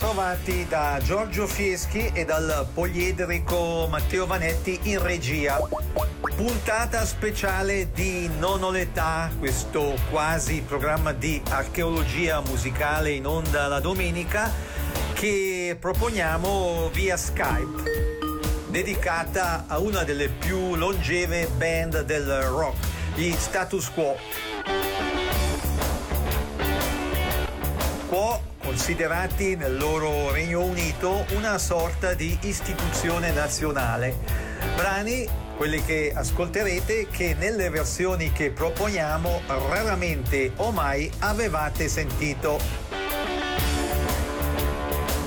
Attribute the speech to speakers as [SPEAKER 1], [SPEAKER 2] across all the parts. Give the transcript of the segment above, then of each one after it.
[SPEAKER 1] Ben ritrovati da Giorgio Fieschi e dal poliedrico Matteo Vanetti in regia. Puntata speciale di Non ho l'età, questo quasi programma di archeologia musicale in onda la domenica che proponiamo via Skype, dedicata a una delle più longeve band del rock, gli Status Quo. Considerati nel loro Regno Unito una sorta di istituzione nazionale. Brani, quelli che ascolterete, che nelle versioni che proponiamo raramente o mai avevate sentito.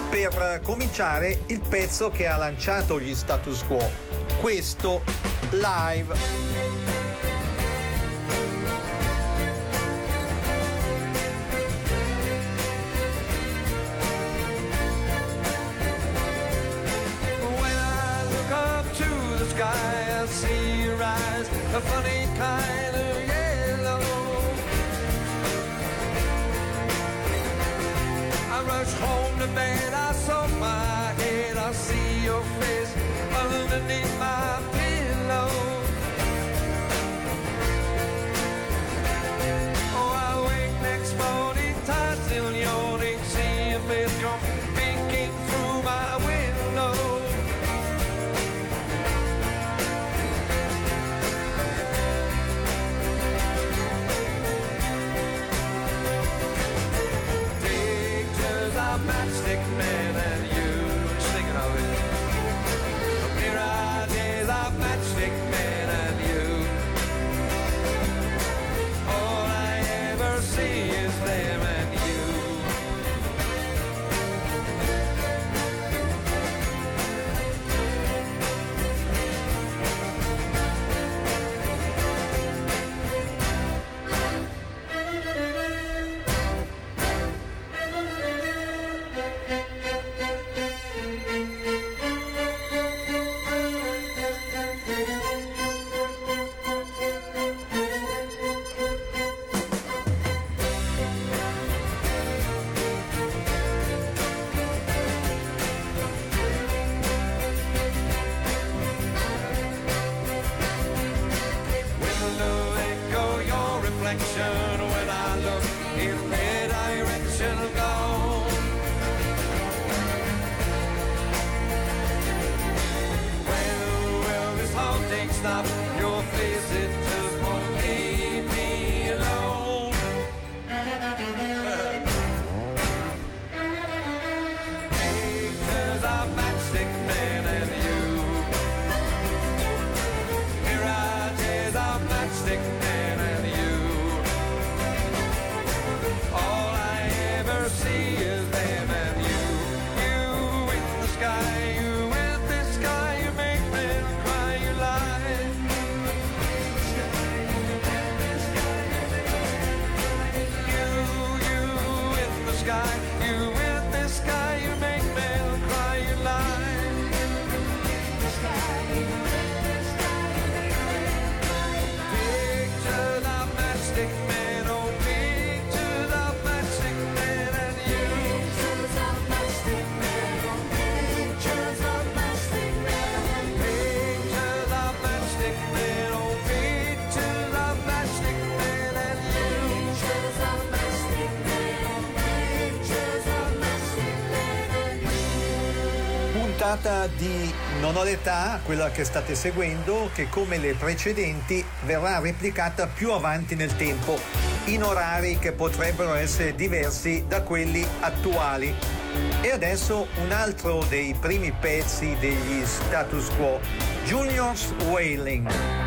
[SPEAKER 1] Per cominciare il pezzo che ha lanciato gli status quo, questo live. Puntata di Non ho l'età, quella che state seguendo, che come le precedenti verrà replicata più avanti nel tempo, in orari che potrebbero essere diversi da quelli attuali. E adesso un altro dei primi pezzi degli status quo, Junior's Wailing.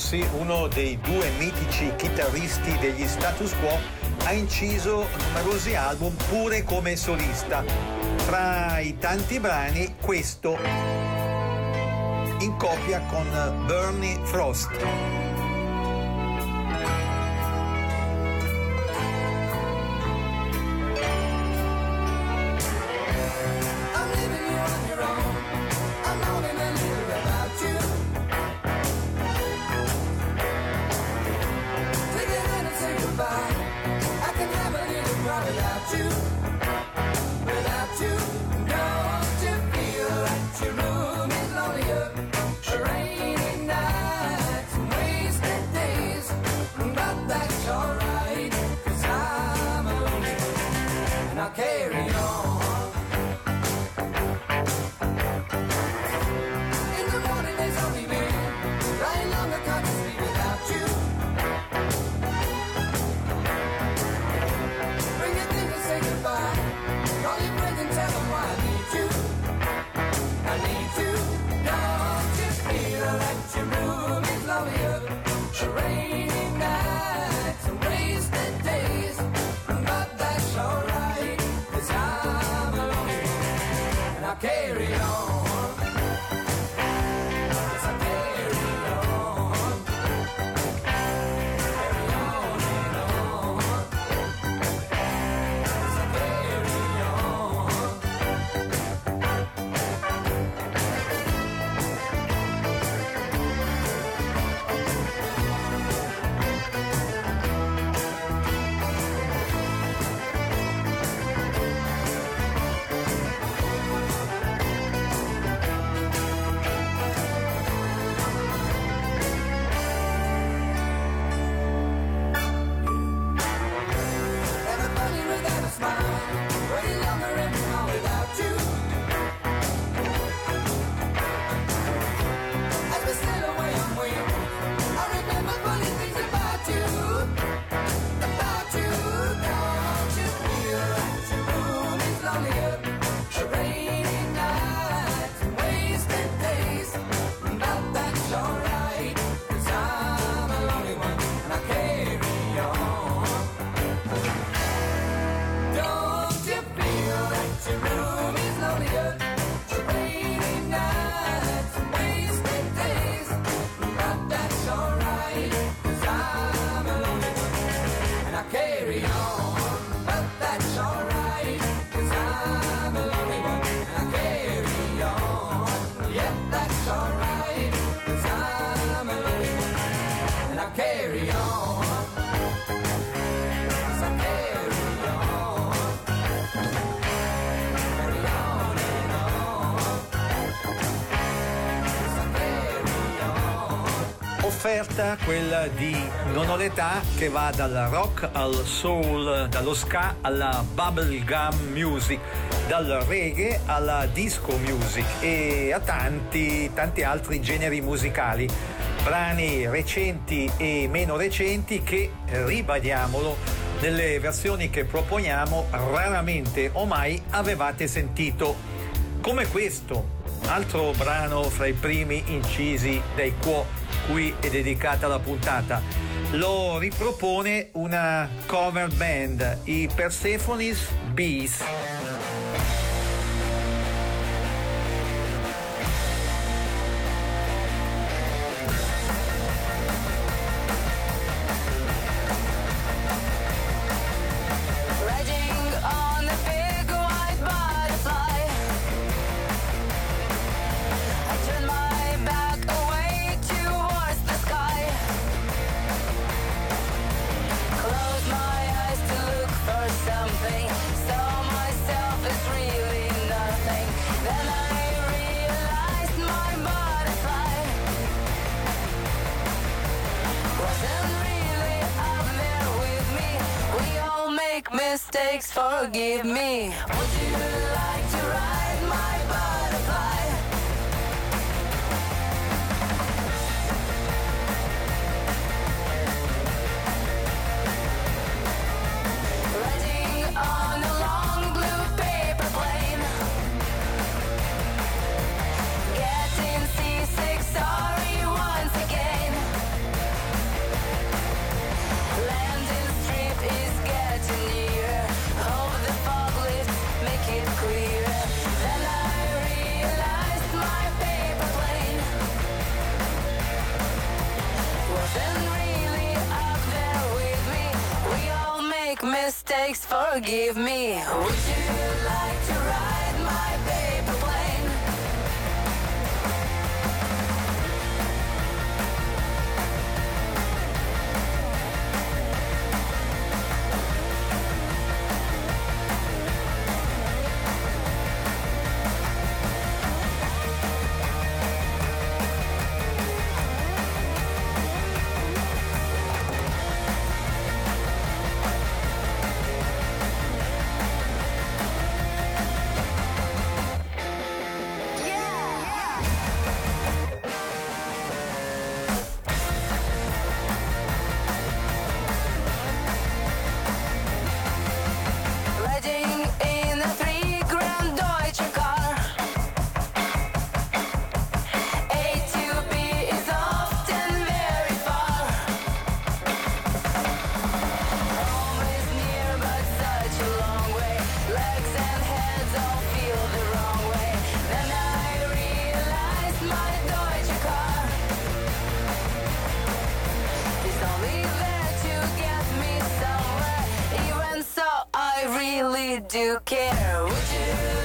[SPEAKER 2] Rossi, uno dei due mitici chitarristi degli status quo, ha inciso numerosi album pure come solista. Tra i tanti brani, questo in coppia con Bernie Frost.
[SPEAKER 3] Cause I offerta quella di Non ho l'età che va dal rock al soul, dallo ska alla bubblegum music, dal reggae alla disco music e a tanti, tanti altri generi musicali. Brani recenti e meno recenti che, ribadiamolo, nelle versioni che proponiamo raramente o mai avevate sentito. Come questo, altro brano fra i primi incisi dai Quo cui è dedicata la puntata. Lo ripropone una cover band, i Persephone's Bees. Forgive me. Really do care. Would you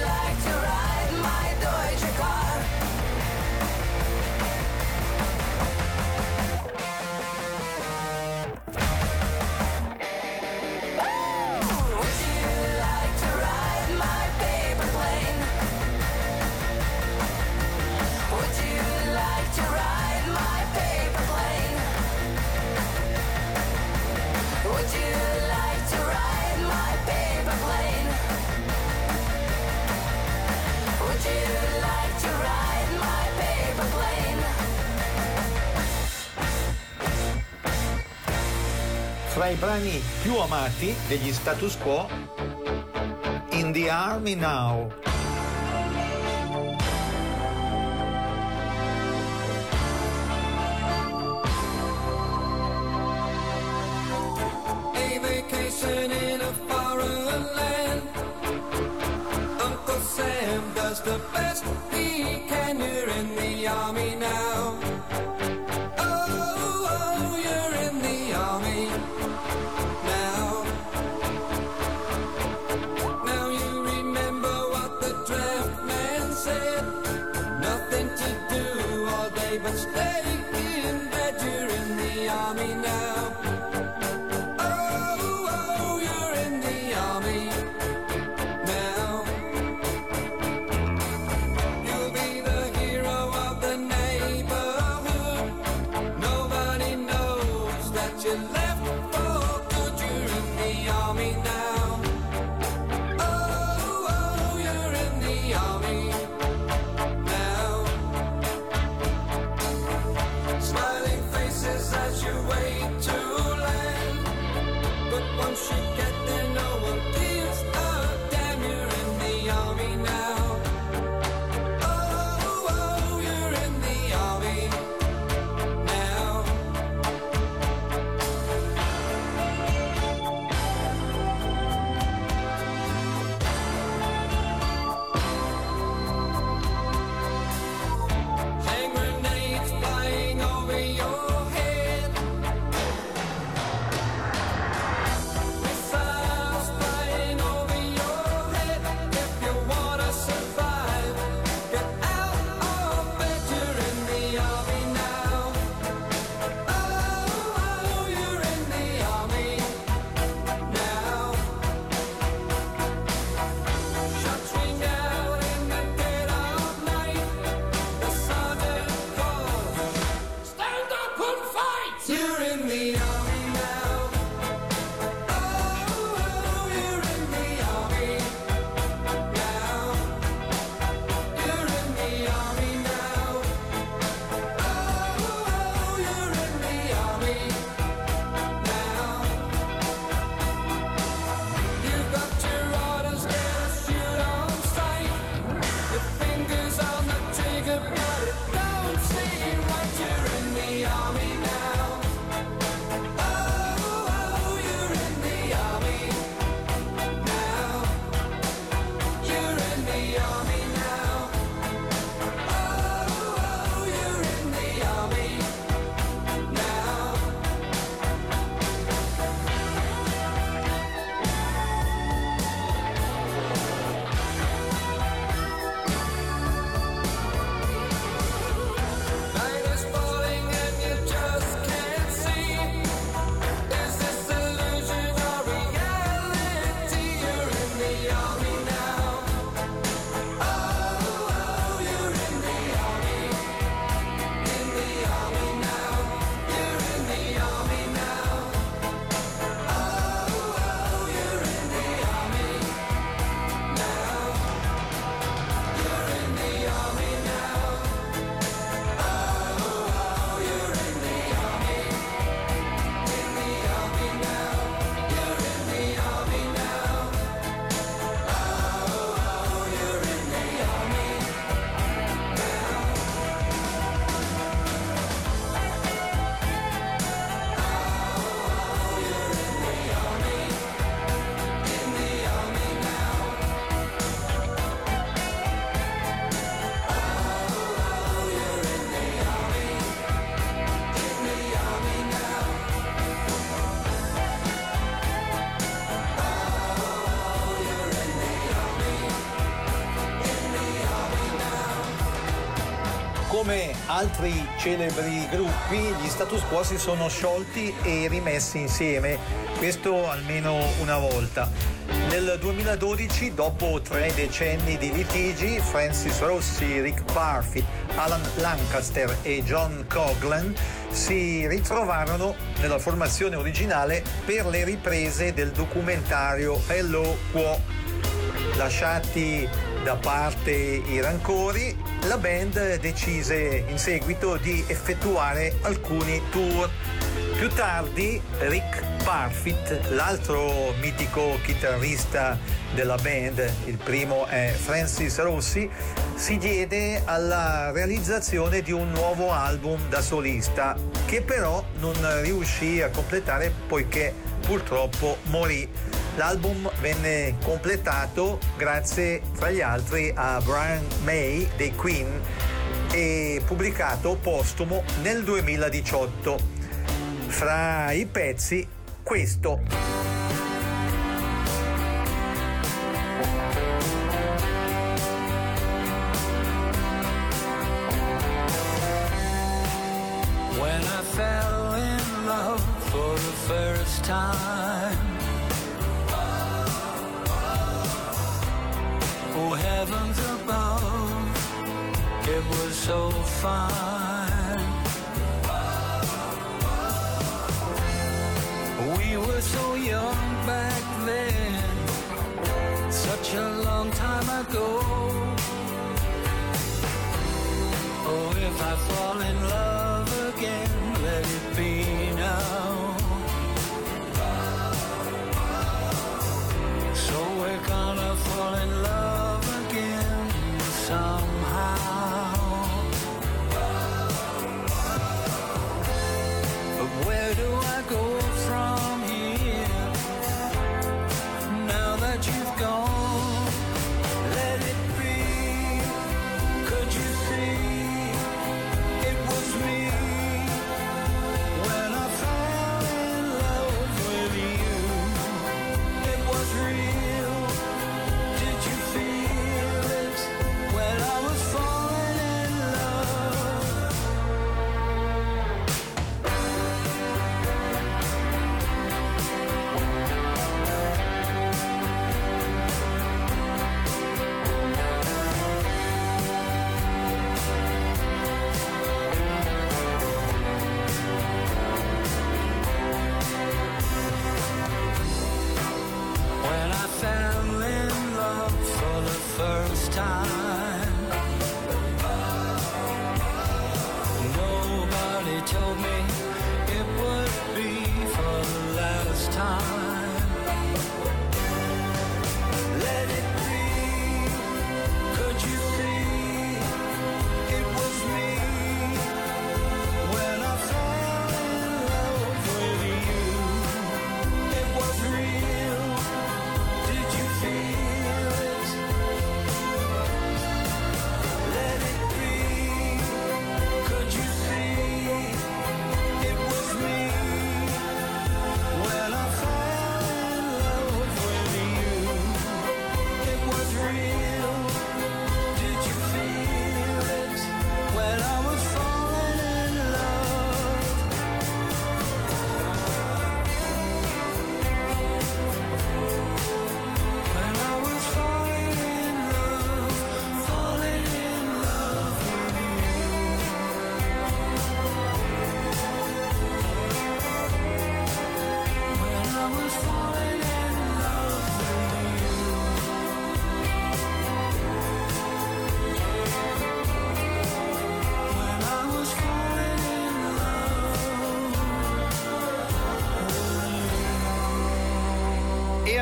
[SPEAKER 3] Fra i brani più amati degli status quo, In the Army Now.
[SPEAKER 4] A vacation in a foreign land. Uncle Sam does the best he can. You're in the army now.
[SPEAKER 2] Altri celebri gruppi, gli status quo si sono sciolti e rimessi insieme, questo almeno una volta. Nel 2012, dopo tre decenni di litigi, Francis Rossi, Rick Parfitt, Alan Lancaster e John Coglan si ritrovarono nella formazione originale per le riprese del documentario Hello Quo. Lasciati da parte i rancori, la band decise in seguito di effettuare alcuni tour. Più tardi Rick Parfitt, l'altro mitico chitarrista della band, il primo è Francis Rossi, si diede alla realizzazione di un nuovo album da solista che però non riuscì a completare poiché purtroppo morì. L'album venne completato grazie fra gli altri a Brian May dei Queen e pubblicato postumo nel 2018. Fra i pezzi questo.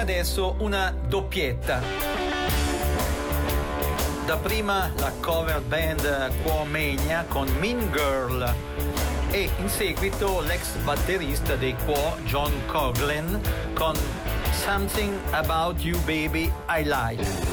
[SPEAKER 3] adesso una doppietta. Da prima la cover band Quomania con Mean Girl e in seguito l'ex batterista dei Quo John Coughlin con Something About You Baby I Like.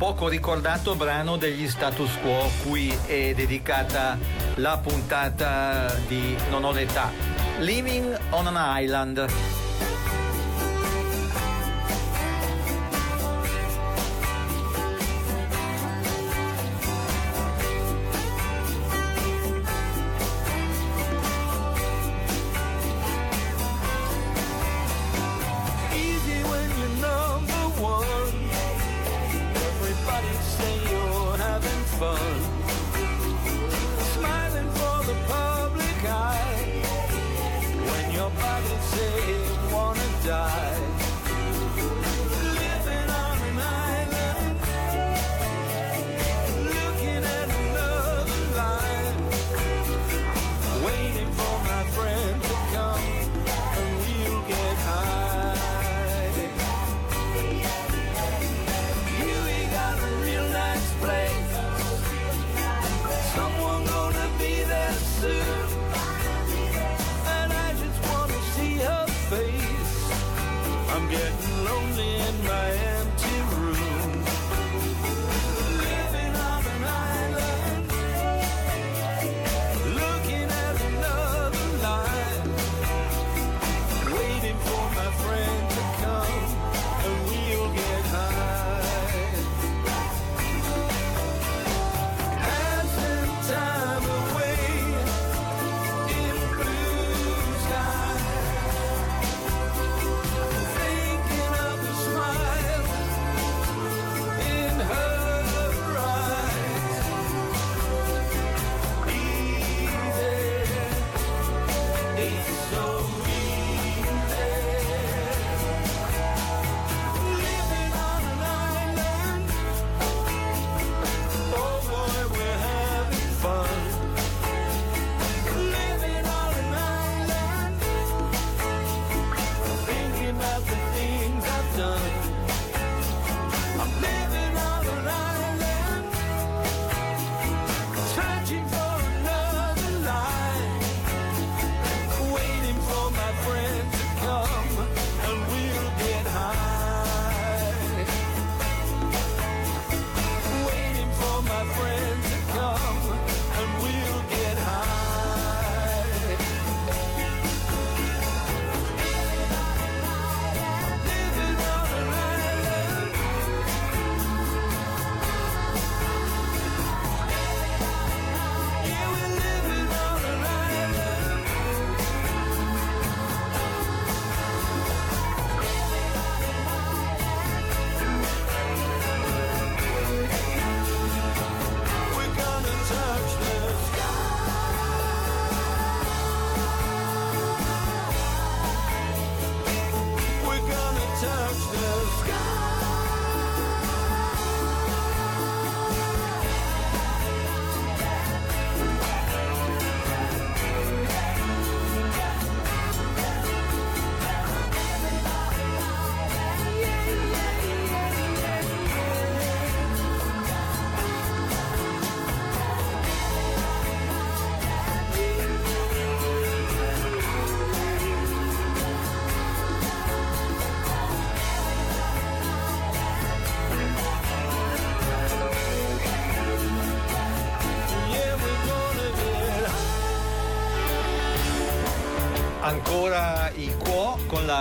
[SPEAKER 2] poco ricordato brano degli status quo cui è dedicata la puntata di Non ho l'età. Living on an Island.
[SPEAKER 1] die.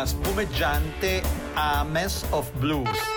[SPEAKER 3] Spumeggiante A Mess of Blues.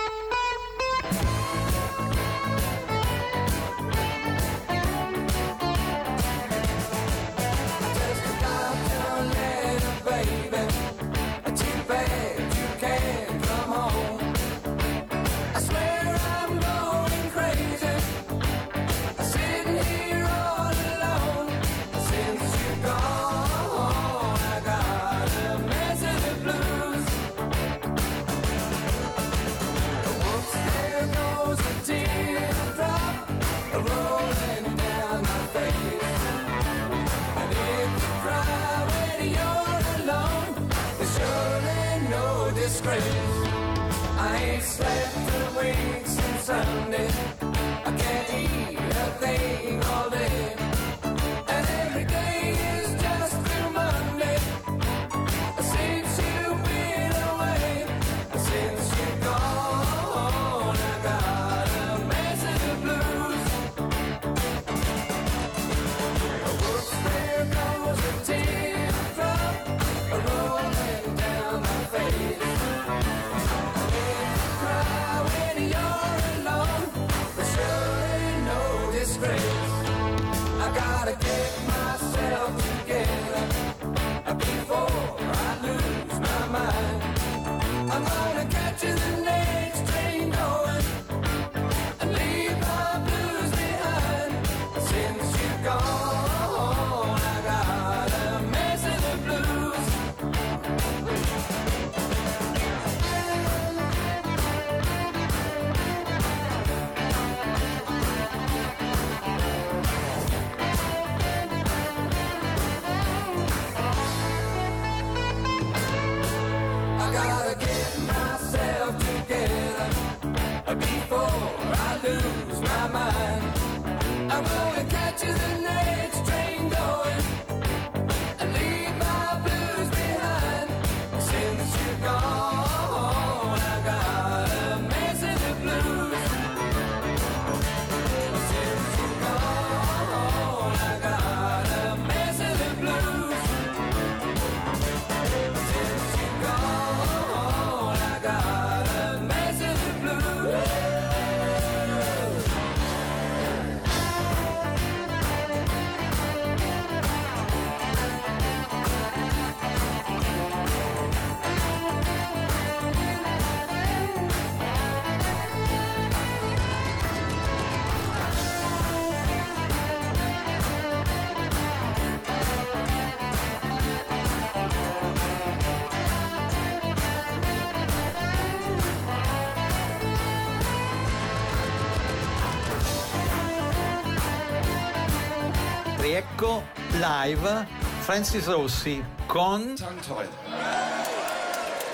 [SPEAKER 1] live Francis Rossi con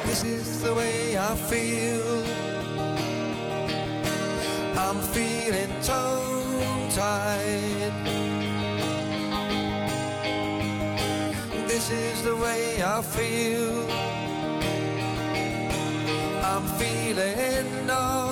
[SPEAKER 5] This is the way I feel. I'm feeling tongue tied. This is the way I feel. I'm feeling numb.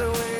[SPEAKER 1] away.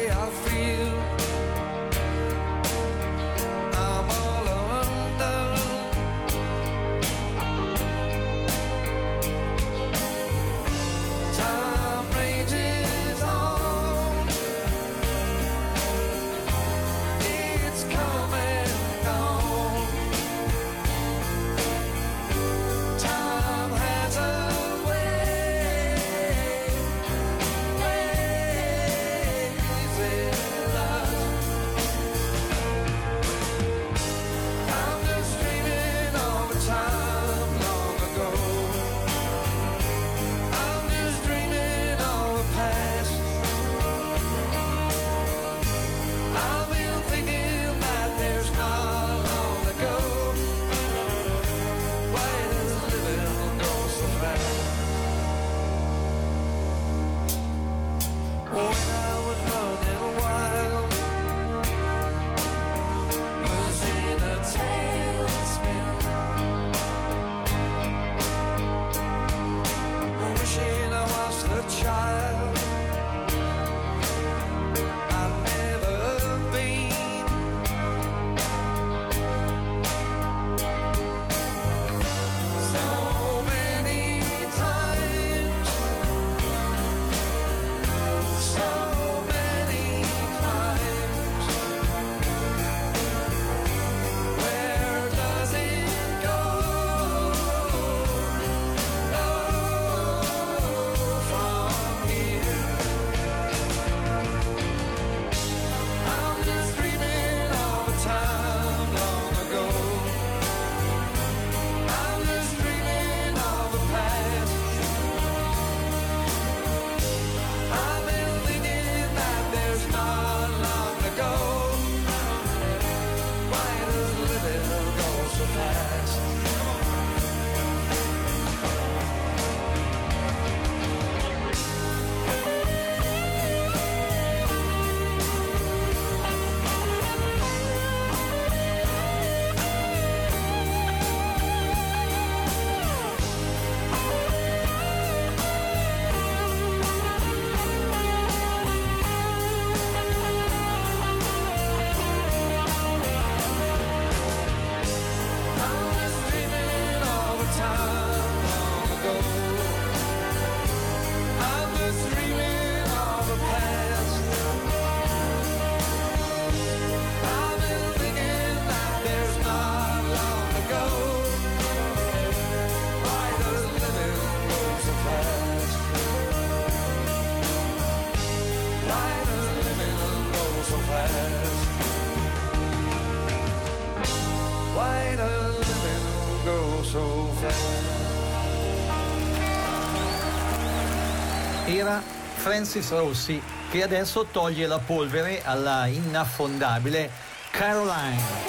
[SPEAKER 1] Francis Rossi che adesso toglie la polvere alla inaffondabile Caroline.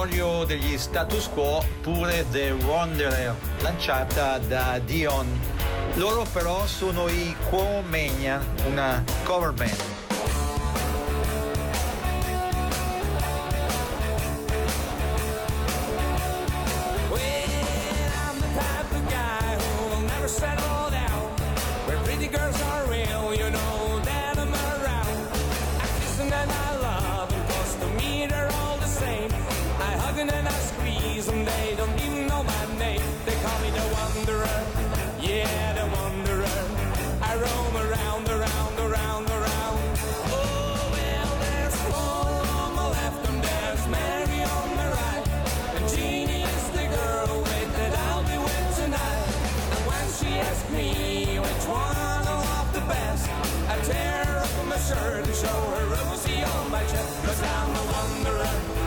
[SPEAKER 2] l'orgoglio degli status quo pure The Wanderer, lanciata da Dion. Loro però sono i Quo Mania, una cover band.
[SPEAKER 3] sure to show her rosy on my chest, cause I'm a wanderer.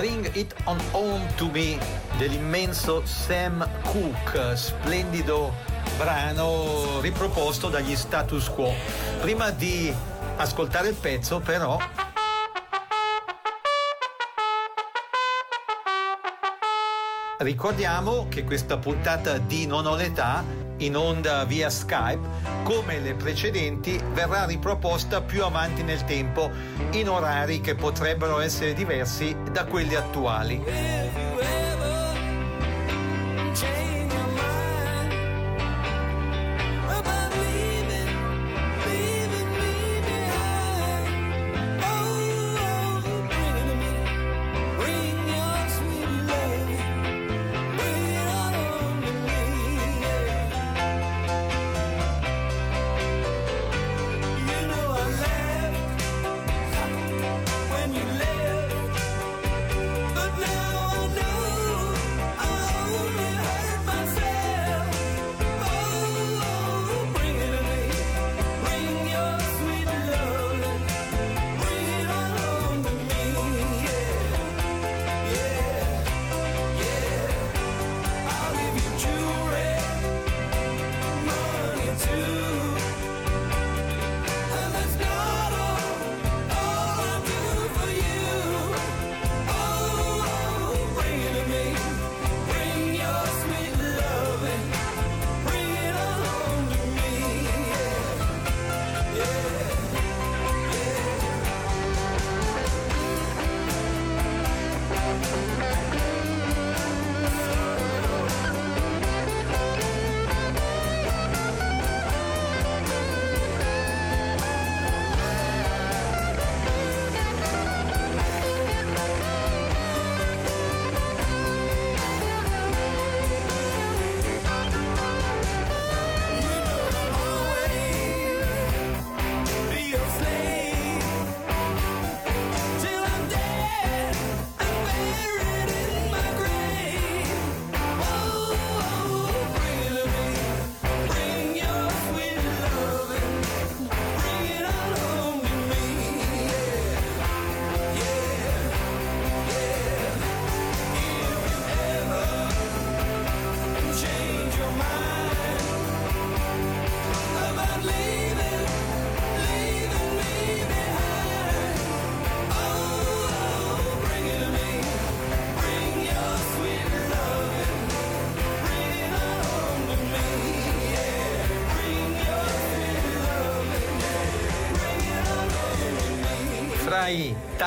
[SPEAKER 2] Bring It On Home To Me dell'immenso Sam Cooke, splendido brano riproposto dagli status quo. Prima di ascoltare il pezzo però Ricordiamo che questa puntata di Non ho l'età in onda via Skype, come le precedenti, verrà riproposta più avanti nel tempo in orari che potrebbero essere diversi da quelli attuali.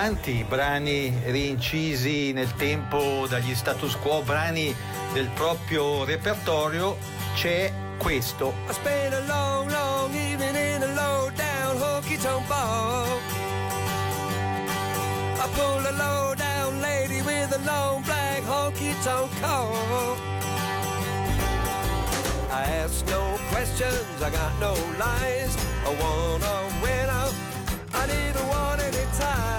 [SPEAKER 2] Tanti brani rincisi nel tempo dagli status quo, brani del proprio repertorio, c'è questo.
[SPEAKER 1] I spent a long, long evening in a low down honky tonk bar. I pulled a low down lady with a long black honky tonk car. I asked no questions, I got no lies. I want a winner, I didn't want any ties.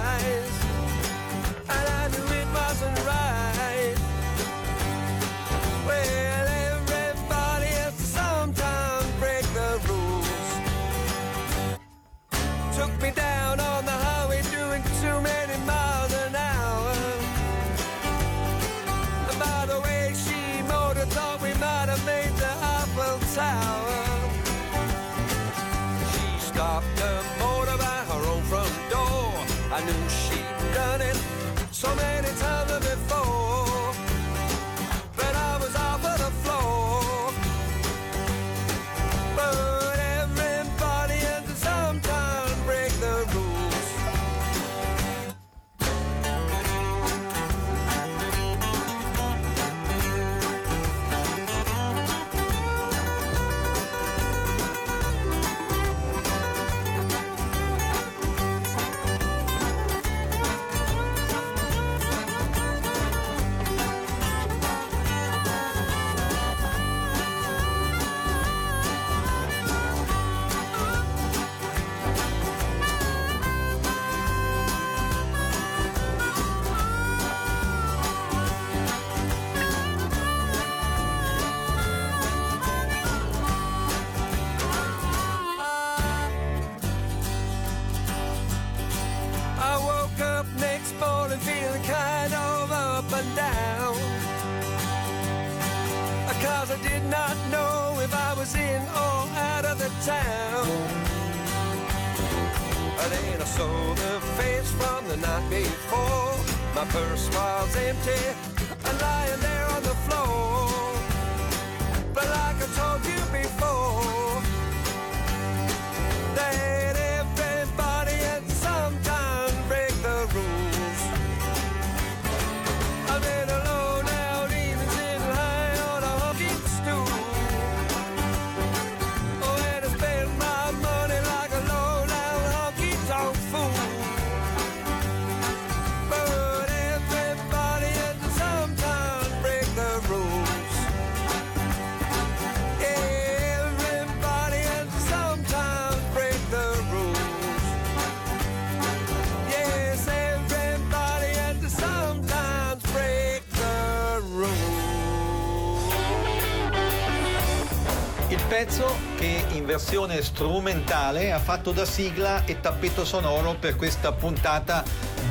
[SPEAKER 2] Pezzo che in versione strumentale ha fatto da sigla e tappeto sonoro per questa puntata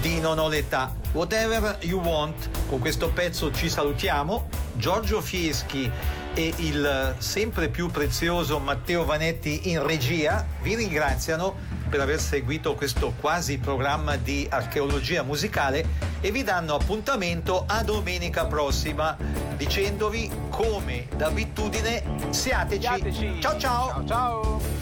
[SPEAKER 2] di Non ho l'età. Whatever You Want, con questo pezzo ci salutiamo. Giorgio Fieschi e il sempre più prezioso Matteo Vanetti in regia vi ringraziano per aver seguito questo quasi programma di archeologia musicale e vi danno appuntamento a domenica prossima dicendovi come d'abitudine siateci.
[SPEAKER 6] Siateci.
[SPEAKER 2] Ciao ciao.
[SPEAKER 6] Ciao ciao.